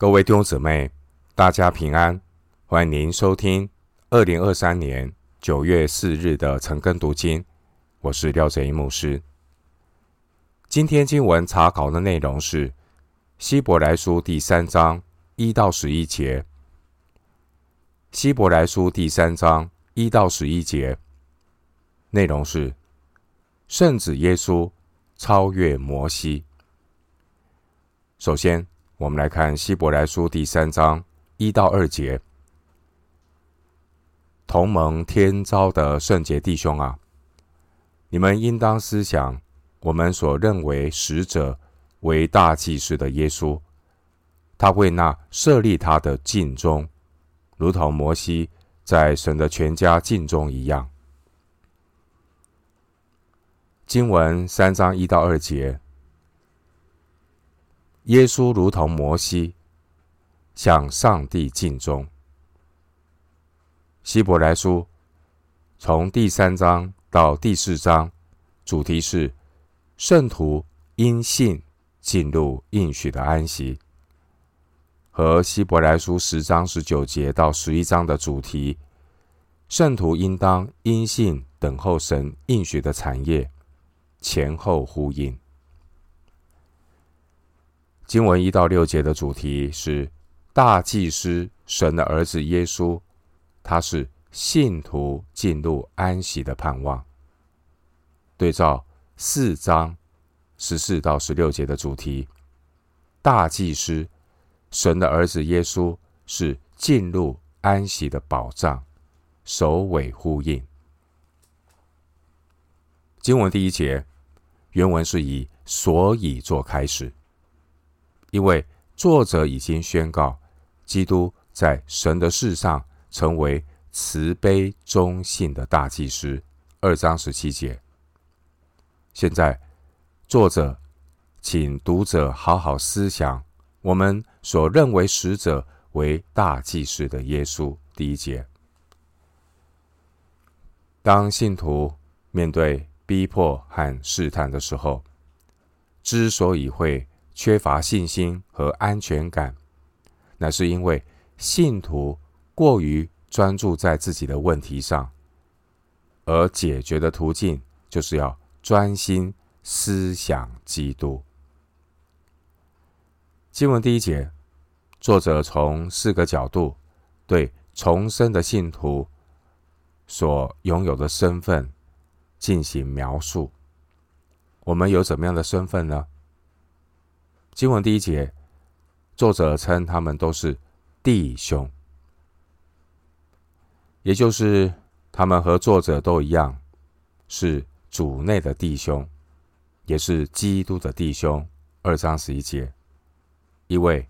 各位弟兄姊妹，大家平安！欢迎您收听二零二三年九月四日的晨更读经。我是廖哲一牧师。今天经文查考的内容是希伯来书第三章一到十一节。希伯来书第三章一到十一节内容是圣子耶稣超越摩西。首先，我们来看希伯来书第三章一到二节，同盟天召的圣洁弟兄啊，你们应当思想我们所认为使者为大祭司的耶稣，他为那设立他的尽忠，如同摩西在神的全家尽忠一样。经文三章一到二节。耶稣如同摩西，向上帝尽忠。希伯来书从第三章到第四章，主题是圣徒因信进入应许的安息，和希伯来书十章十九节到十一章的主题，圣徒应当因信等候神应许的产业，前后呼应。经文一到六节的主题是大祭司神的儿子耶稣，他是信徒进入安息的盼望。对照四章十四到十六节的主题，大祭司神的儿子耶稣是进入安息的保障，首尾呼应。经文第一节原文是以所以做开始。因为作者已经宣告，基督在神的事上成为慈悲忠信的大祭司。二章十七节。现在，作者请读者好好思想我们所认为使者为大祭司的耶稣。第一节，当信徒面对逼迫和试探的时候，之所以会缺乏信心和安全感，那是因为信徒过于专注在自己的问题上，而解决的途径就是要专心思想基督。经文第一节，作者从四个角度对重生的信徒所拥有的身份进行描述。我们有怎么样的身份呢？经文第一节，作者称他们都是弟兄，也就是他们和作者都一样，是主内的弟兄，也是基督的弟兄。二章十一节，因为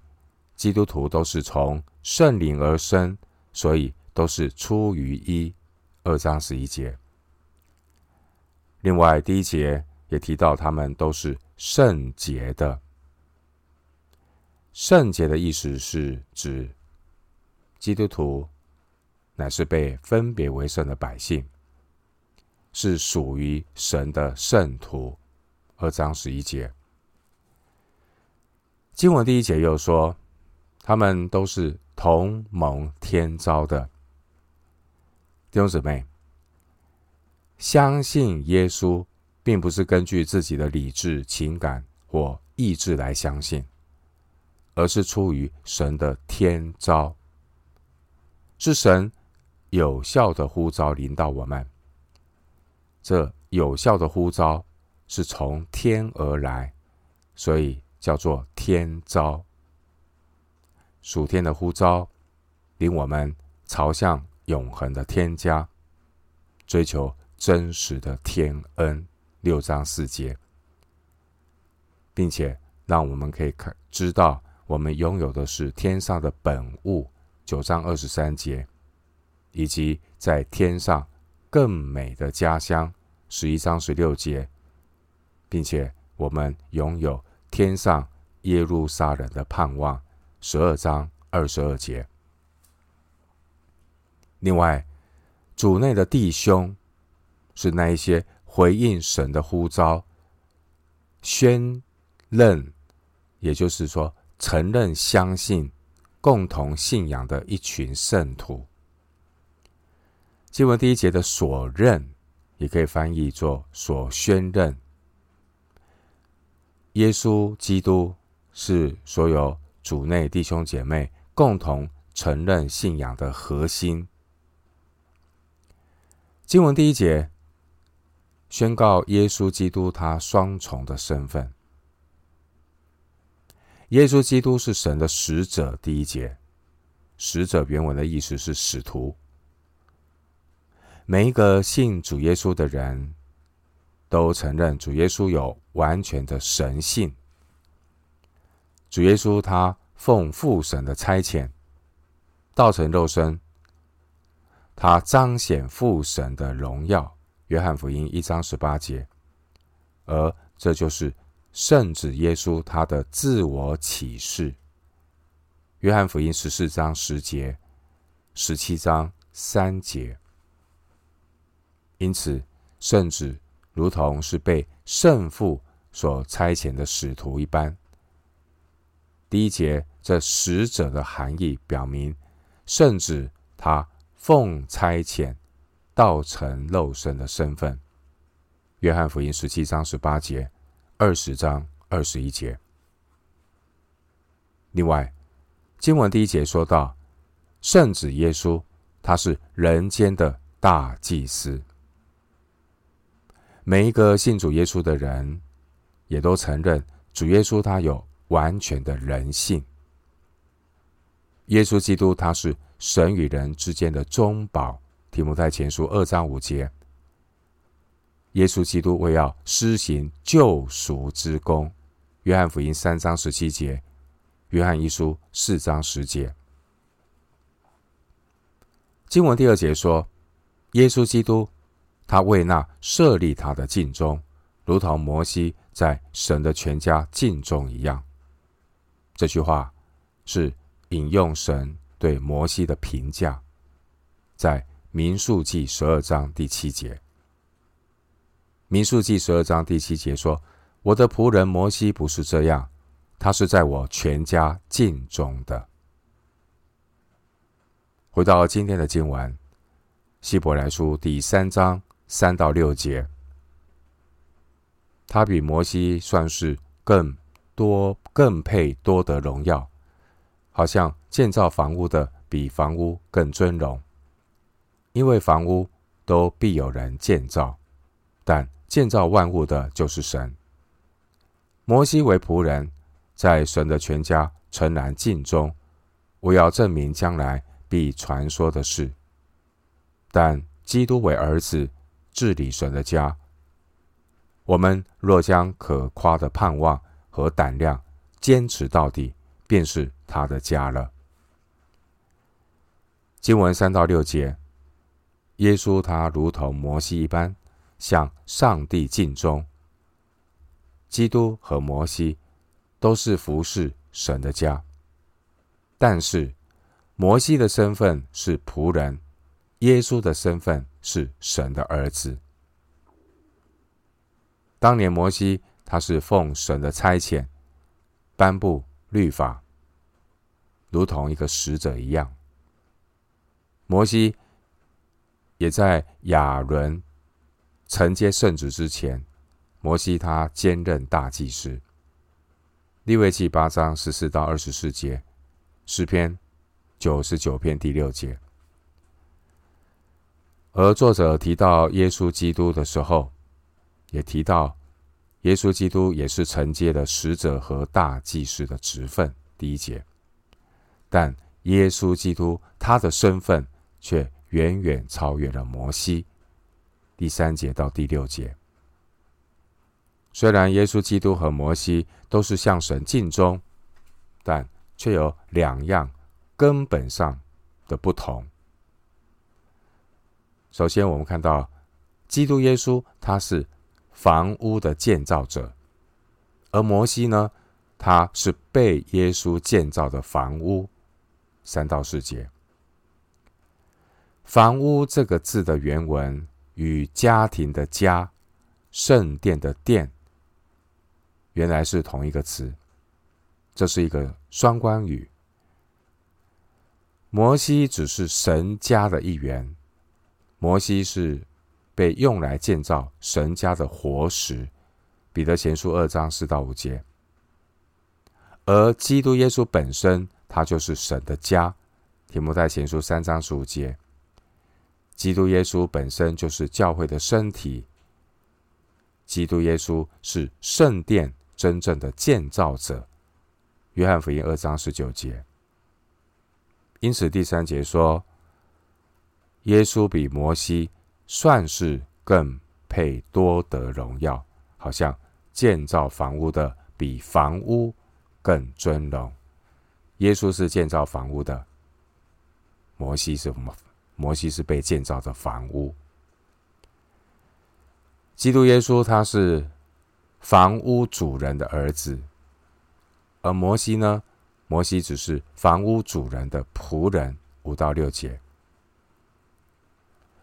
基督徒都是从圣灵而生，所以都是出于一。二章十一节。另外，第一节也提到他们都是圣洁的。圣洁的意思是指基督徒乃是被分别为圣的百姓，是属于神的圣徒。二章十一节，经文第一节又说，他们都是同盟天召的弟兄姊妹。相信耶稣，并不是根据自己的理智、情感或意志来相信。而是出于神的天召，是神有效的呼召临到我们。这有效的呼召是从天而来，所以叫做天召。属天的呼召，领我们朝向永恒的天家，追求真实的天恩。六章四节，并且让我们可以看知道。我们拥有的是天上的本物，九章二十三节，以及在天上更美的家乡，十一章十六节，并且我们拥有天上耶路撒冷的盼望，十二章二十二节。另外，主内的弟兄是那一些回应神的呼召、宣认，也就是说。承认、相信共同信仰的一群圣徒。经文第一节的“所认”也可以翻译作“所宣认”。耶稣基督是所有主内弟兄姐妹共同承认信仰的核心。经文第一节宣告耶稣基督他双重的身份。耶稣基督是神的使者。第一节，使者原文的意思是使徒。每一个信主耶稣的人都承认主耶稣有完全的神性。主耶稣他奉父神的差遣，道成肉身。他彰显父神的荣耀，约翰福音一章十八节，而这就是圣子耶稣他的自我启示。约翰福音十四章十节，十七章三节。因此，圣子如同是被圣父所差遣的使徒一般。第一节这使者的含义表明，圣子他。奉差遣，道成肉身的身份。约翰福音十七章十八节，二十章二十一节。另外，经文第一节说到，圣子耶稣，他是人间的大祭司。每一个信主耶稣的人，也都承认主耶稣他有完全的人性。耶稣基督，他是。神与人之间的中保，提摩太前书二章五节。耶稣基督为要施行救赎之功，约翰福音三章十七节，约翰一书四章十节。经文第二节说，耶稣基督他为那设立他的尽忠，如同摩西在神的全家尽忠一样。这句话是引用神。对摩西的评价，在民数记十二章第七节。民数记十二章第七节说：“我的仆人摩西不是这样，他是在我全家尽忠的。”回到今天的经文，希伯来书第三章三到六节，他比摩西算是更多、更配多得荣耀。好像建造房屋的比房屋更尊荣，因为房屋都必有人建造，但建造万物的就是神。摩西为仆人，在神的全家诚然尽忠，我要证明将来必传说的事。但基督为儿子，治理神的家。我们若将可夸的盼望和胆量坚持到底，便是他的家了。经文三到六节，耶稣他如同摩西一般向上帝尽忠。基督和摩西都是服侍神的家，但是摩西的身份是仆人，耶稣的身份是神的儿子。当年摩西他是奉神的差遣颁布。律法如同一个使者一样，摩西也在亚伦承接圣职之前，摩西他兼任大祭司。利未记八章十四到二十四节，诗篇九十九篇第六节。而作者提到耶稣基督的时候，也提到。耶稣基督也是承接了使者和大祭司的职分，第一节。但耶稣基督他的身份却远远超越了摩西，第三节到第六节。虽然耶稣基督和摩西都是向神尽忠，但却有两样根本上的不同。首先，我们看到基督耶稣他是。房屋的建造者，而摩西呢，他是被耶稣建造的房屋。三到四节，房屋这个字的原文与家庭的家、圣殿的殿，原来是同一个词，这是一个双关语。摩西只是神家的一员，摩西是被用来建造神家的活石。彼得前书二章四到五节。而基督耶稣本身，他就是神的家。提摩太前书三章十五节。基督耶稣本身就是教会的身体。基督耶稣是圣殿真正的建造者。约翰福音二章十九节。因此，第三节说，耶稣比摩西算是更配多得荣耀，好像建造房屋的比房屋更尊荣。耶稣是建造房屋的，摩西是摩西是被建造的房屋。基督耶稣他是房屋主人的儿子，而摩西呢？摩西只是房屋主人的仆人，五到六节。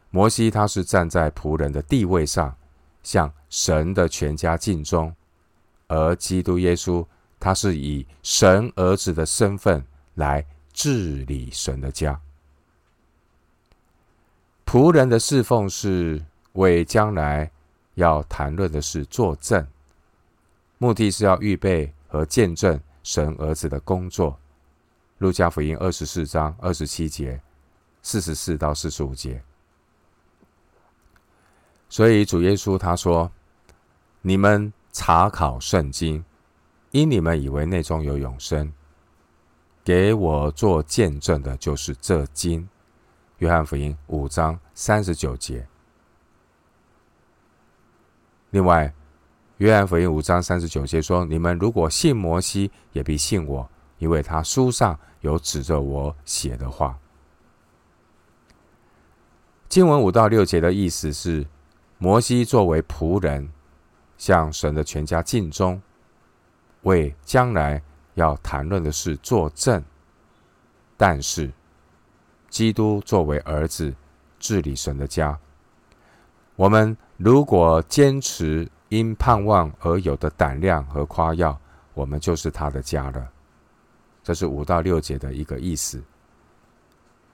摩西他是站在仆人的地位上，向神的全家尽忠；而基督耶稣他是以神儿子的身份来治理神的家。仆人的侍奉是为将来要谈论的事作证，目的是要预备和见证。神儿子的工作，路加福音二十四章二十七节、四十四到四十五节。所以主耶稣他说：“你们查考圣经，因你们以为内中有永生，给我做见证的，就是这经。”约翰福音五章三十九节。另外。约翰福音五章三十九节说：“你们如果信摩西，也必信我，因为他书上有指着我写的话。”经文五到六节的意思是：摩西作为仆人，向神的全家尽忠，为将来要谈论的事作证；但是，基督作为儿子，治理神的家。我们如果坚持。因盼望而有的胆量和夸耀，我们就是他的家了。这是五到六节的一个意思。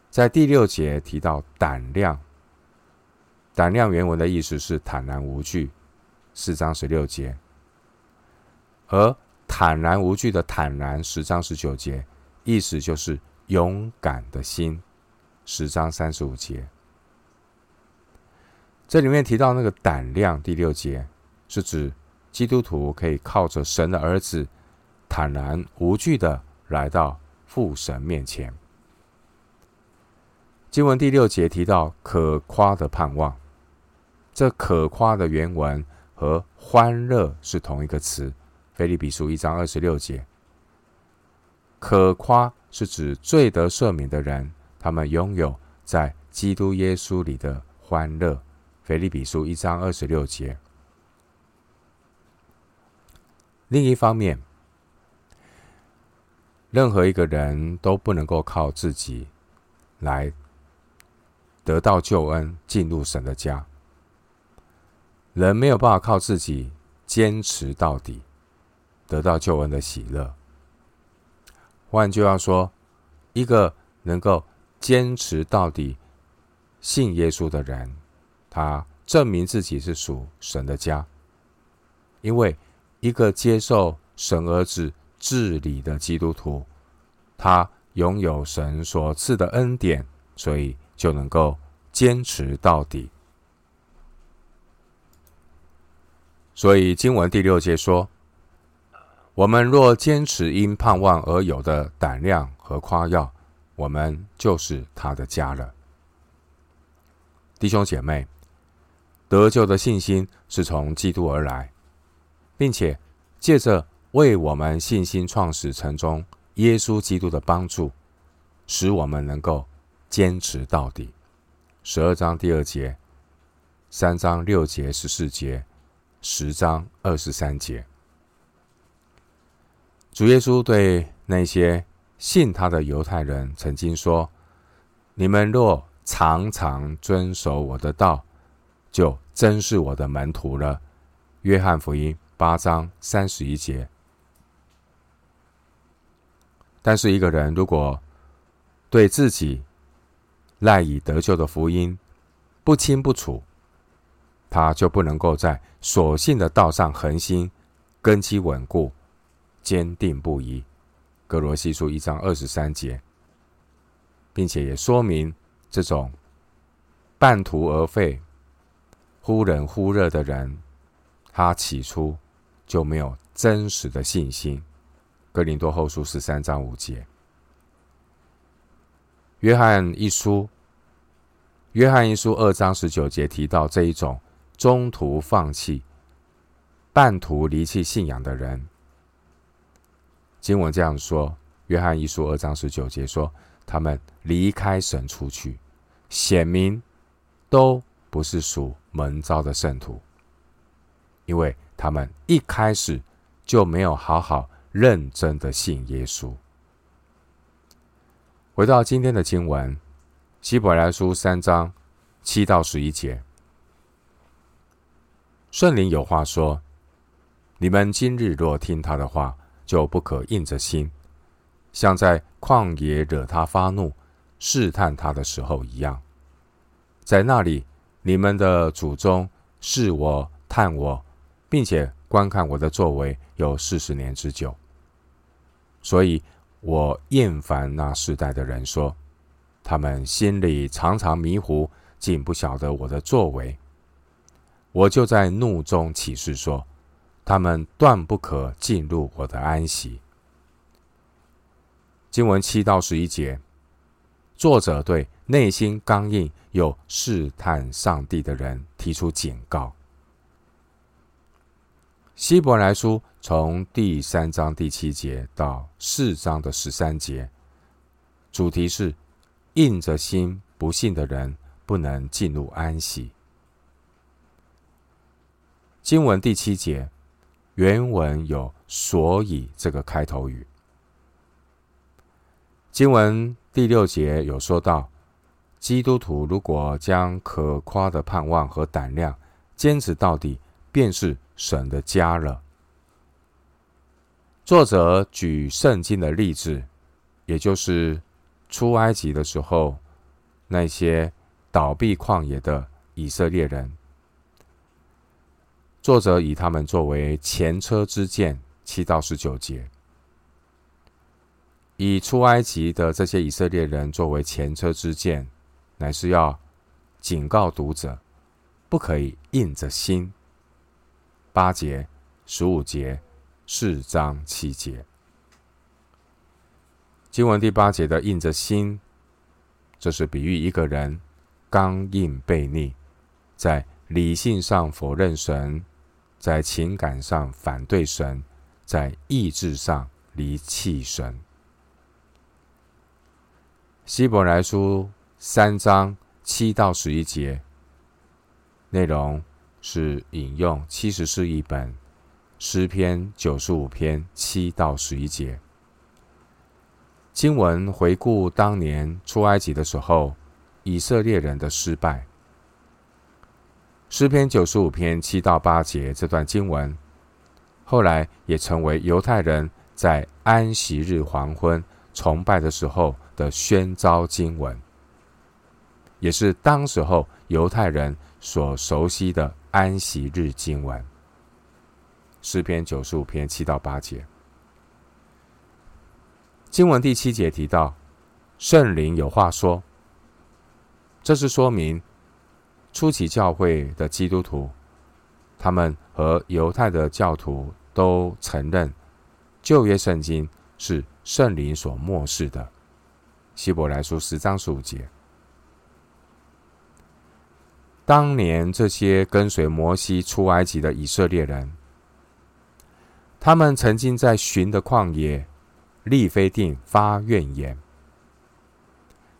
在第六节提到胆量，胆量原文的意思是坦然无惧，四章十六节；而坦然无惧的坦然，十章十九节，意思就是勇敢的心，十章三十五节。这里面提到那个胆量，第六节。是指基督徒可以靠着神的儿子，坦然无惧的来到父神面前。经文第六节提到可夸的盼望，这可夸的原文和欢乐是同一个词。腓立比书一章二十六节，可夸是指罪得赦免的人，他们拥有在基督耶稣里的欢乐。腓立比书一章二十六节。另一方面，任何一个人都不能够靠自己来得到救恩，进入神的家。人没有办法靠自己坚持到底，得到救恩的喜乐。换句话说，一个能够坚持到底信耶稣的人，他证明自己是属神的家，因为。一个接受神儿子治理的基督徒，他拥有神所赐的恩典，所以就能够坚持到底。所以经文第六节说：“我们若坚持因盼望而有的胆量和夸耀，我们就是他的家了。”弟兄姐妹，得救的信心是从基督而来。并且借着为我们信心创始成终耶稣基督的帮助，使我们能够坚持到底。十二章第二节，三章六节十四节，十章二十三节。主耶稣对那些信他的犹太人曾经说：“你们若常常遵守我的道，就真是我的门徒了。”约翰福音。八章三十一节。但是一个人如果对自己赖以得救的福音不清不楚，他就不能够在所信的道上恒心，根基稳固，坚定不移。格罗西书一章二十三节，并且也说明这种半途而废、忽冷忽热的人，他起初就没有真实的信心。哥林多后书十三章五节，约翰一书，约翰一书二章十九节提到这一种中途放弃、半途离弃信仰的人。经文这样说：约翰一书二章十九节说，他们离开神出去，显明都不是属门招的圣徒，因为他们一开始就没有好好。认真的信耶稣。回到今天的经文，希伯来书三章七到十一节，圣灵有话说：你们今日若听他的话，就不可硬着心，像在旷野惹他发怒、试探他的时候一样。在那里，你们的祖宗试我、探我，并且观看我的作为，有四十年之久。所以我厌烦那世代的人说，他们心里常常迷糊，竟不晓得我的作为。我就在怒中起誓说，他们断不可进入我的安息。经文七到十一节，作者对内心刚硬又试探上帝的人提出警告。希伯来书从第三章第七节到四章的十三节，主题是硬着心不信的人不能进入安息。经文第七节原文有“所以”这个开头语。经文第六节有说到，基督徒如果将可夸的盼望和胆量坚持到底，便是。神的家了。作者举圣经的例子，也就是出埃及的时候，那些倒闭旷野的以色列人。作者以他们作为前车之鉴，七到十九节，以出埃及的这些以色列人作为前车之鉴，乃是要警告读者，不可以硬着心。八节、十五节、四章七节，经文第八节的硬着心，这是比喻一个人刚硬悖逆，在理性上否认神，在情感上反对神，在意志上离弃神。希伯来书三章七到十一节内容。是引用七十四译本诗篇九十五篇七到十一节经文，回顾当年出埃及的时候，以色列人的失败。诗篇九十五篇七到八节这段经文，后来也成为犹太人在安息日黄昏崇拜的时候的宣召经文，也是当时候犹太人所熟悉的。安息日经文，诗篇九十五篇七到八节，经文第七节提到圣灵有话说，这是说明初期教会的基督徒，他们和犹太的教徒都承认旧约圣经是圣灵所默示的。希伯来书十章十五节。当年这些跟随摩西出埃及的以色列人，他们曾经在寻的旷野利非定发怨言。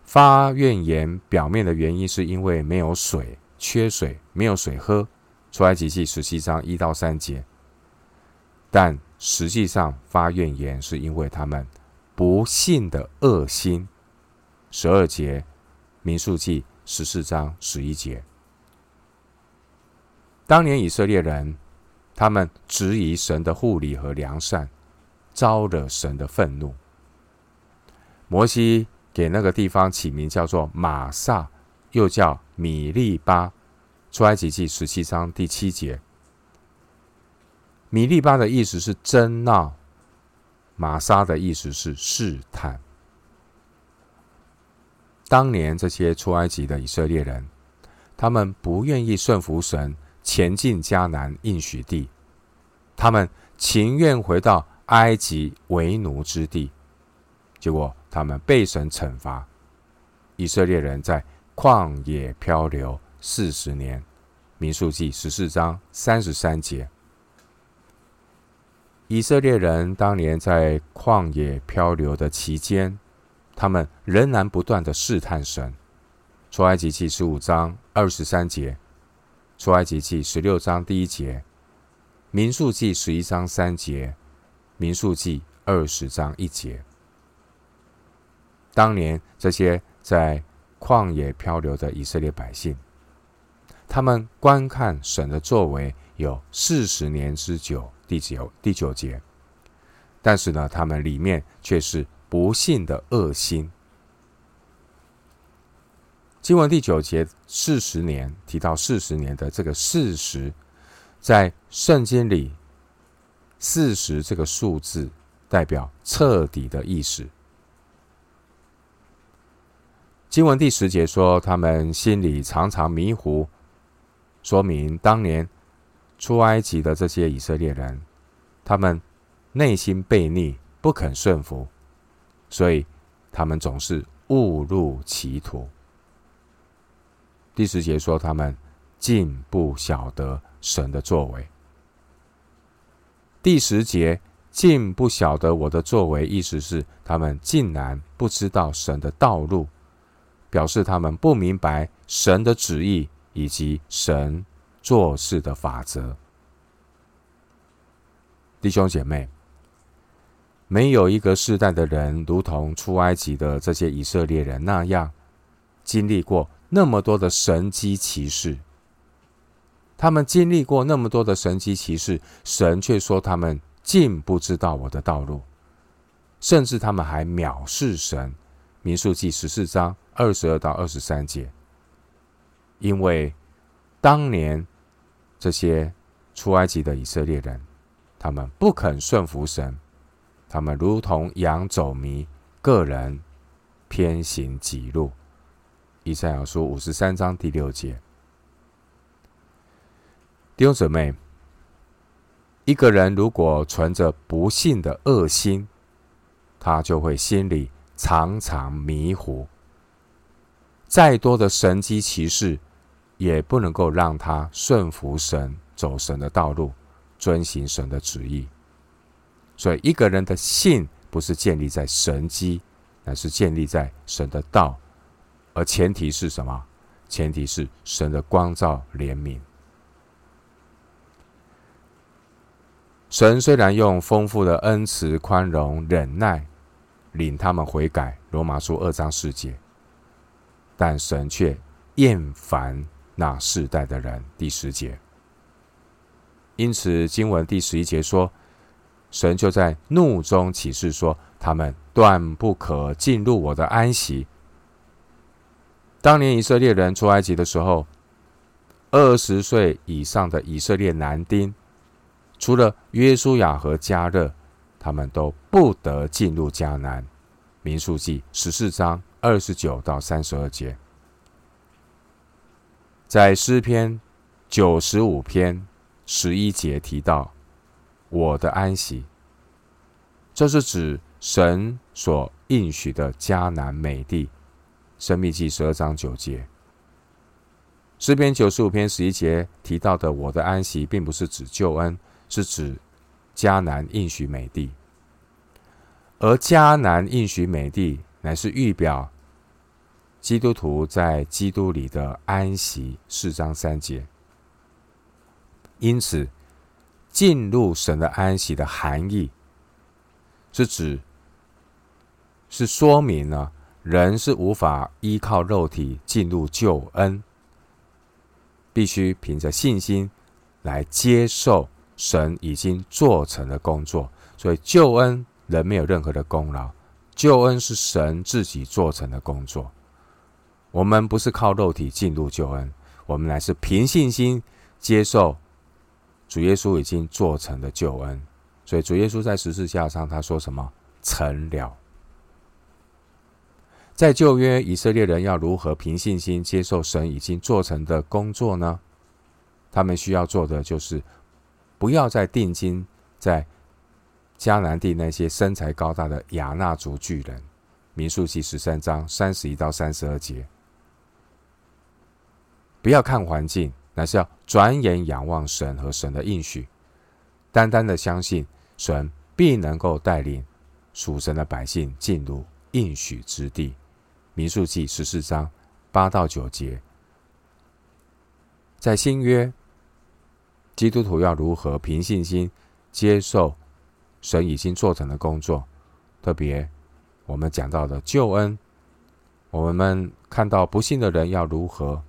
发怨言表面的原因是因为没有水，缺水，没有水喝。出埃及记十七章一到三节。但实际上发怨言是因为他们不信的恶心。十二节，民数记十四章十一节。当年以色列人，他们质疑神的护理和良善，招惹神的愤怒。摩西给那个地方起名叫做玛萨，又叫米利巴。出埃及记十七章第七节，米利巴的意思是争闹，玛莎的意思是试探。当年这些出埃及的以色列人，他们不愿意顺服神，前进迦南应许地，他们情愿回到埃及为奴之地，结果他们被神惩罚。以色列人在旷野漂流四十年，民数记十四章三十三节。以色列人当年在旷野漂流的期间，他们仍然不断的试探神。出埃及记十五章二十三节，出埃及记十六章第一节，民数记十一章三节，民数记二十章一节。当年这些在旷野漂流的以色列百姓，他们观看神的作为有四十年之久。第九第九节，但是呢，他们里面却是不信的恶心。经文第九节四十年提到四十年的这个四十，在圣经里，四十这个数字代表彻底的意思。经文第十节说，他们心里常常迷糊，说明当年出埃及的这些以色列人，他们内心悖逆，不肯顺服，所以他们总是误入歧途。第十节说，他们竟不晓得神的作为。第十节竟不晓得我的作为，意思是他们竟然不知道神的道路，表示他们不明白神的旨意以及神做事的法则。弟兄姐妹，没有一个世代的人如同出埃及的这些以色列人那样经历过。那么多的神迹奇事，他们经历过那么多的神迹奇事，神却说他们竟不知道我的道路，甚至他们还藐视神。民数记十四章二十二到二十三节，因为当年这些出埃及的以色列人，他们不肯顺服神，他们如同羊走迷，个人偏行己路。以赛亚书五十三章第六节，弟兄姊妹，一个人如果存着不信的恶心，他就会心里常常迷糊。再多的神迹奇事，也不能够让他顺服神，走神的道路，遵行神的旨意。所以，一个人的信不是建立在神迹，乃是建立在神的道。而前提是什么？前提是神的光照怜悯。神虽然用丰富的恩慈、宽容、忍耐，领他们悔改（罗马书二章四节），但神却厌烦那世代的人（第十节）。因此，经文第十一节说：“神就在怒中起誓说，他们断不可进入我的安息。”当年以色列人出埃及的时候，二十岁以上的以色列男丁，除了约书亚和迦勒，他们都不得进入迦南。民数记十四章二十九到三十二节，在诗篇九十五篇十一节提到我的安息，这是指神所应许的迦南美地。申命记十二章九节，诗篇九十五篇十一节提到的“我的安息”，并不是指救恩，是指迦南应许美地。而迦南应许美地，乃是预表基督徒在基督里的安息。四章三节。因此，进入神的安息的含义，是指，是说明了。人是无法依靠肉体进入救恩，必须凭着信心来接受神已经做成的工作。所以救恩人没有任何的功劳，救恩是神自己做成的工作，我们不是靠肉体进入救恩，我们乃是凭信心接受主耶稣已经做成的救恩。所以主耶稣在十字架上他说什么？成了。在旧约，以色列人要如何凭信心接受神已经做成的工作呢？他们需要做的就是不要再定睛在迦南地那些身材高大的亚衲族巨人，民数记十三章三十一到三十二节。不要看环境，乃是要转眼仰望神和神的应许，单单的相信神必能够带领属神的百姓进入应许之地。民数记十四章八到九节。在新约，基督徒要如何凭信心接受？神已经做成的工作，特别我们讲到的救恩，我们看到不信的人要如何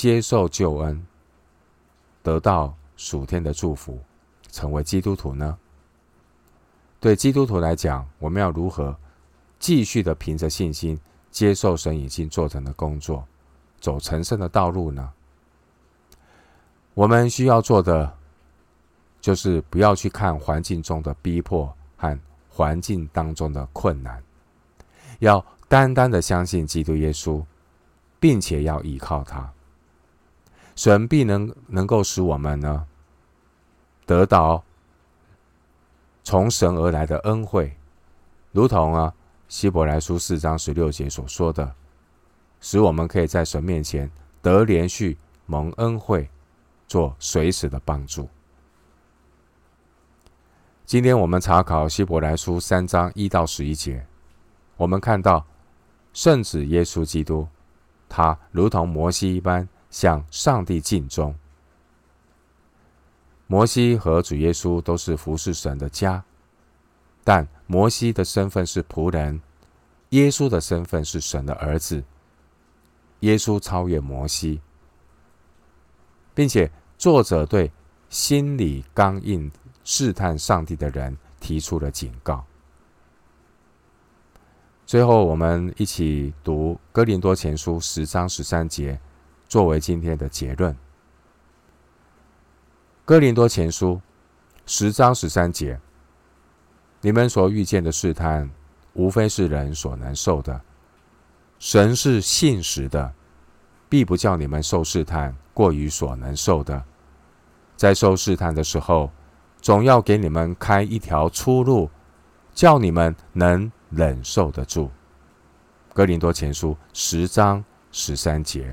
接受救恩，得到属天的祝福，成为基督徒呢？对基督徒来讲，我们要如何继续的凭着信心接受神已经做成的工作，走成圣的道路呢？我们需要做的。就是不要去看环境中的逼迫和环境当中的困难，要单单的相信基督耶稣，并且要依靠他，神必能能够使我们呢得到从神而来的恩惠，如同啊希伯来书四章十六节所说的，使我们可以在神面前得连续蒙恩惠，做随时的帮助。今天我们查考希伯来书三章一到十一节，我们看到圣子耶稣基督，他如同摩西一般向上帝尽忠。摩西和主耶稣都是服侍神的家，但摩西的身份是仆人，耶稣的身份是神的儿子。耶稣超越摩西，并且作者对心里刚硬。试探上帝的人提出了警告。最后，我们一起读《哥林多前书》十章十三节，作为今天的结论。《哥林多前书》十章十三节：你们所遇见的试探，无非是人所能受的。神是信实的，必不叫你们受试探过于所能受的。在受试探的时候，总要给你们开一条出路，叫你们能忍受得住。哥林多前书十章十三节。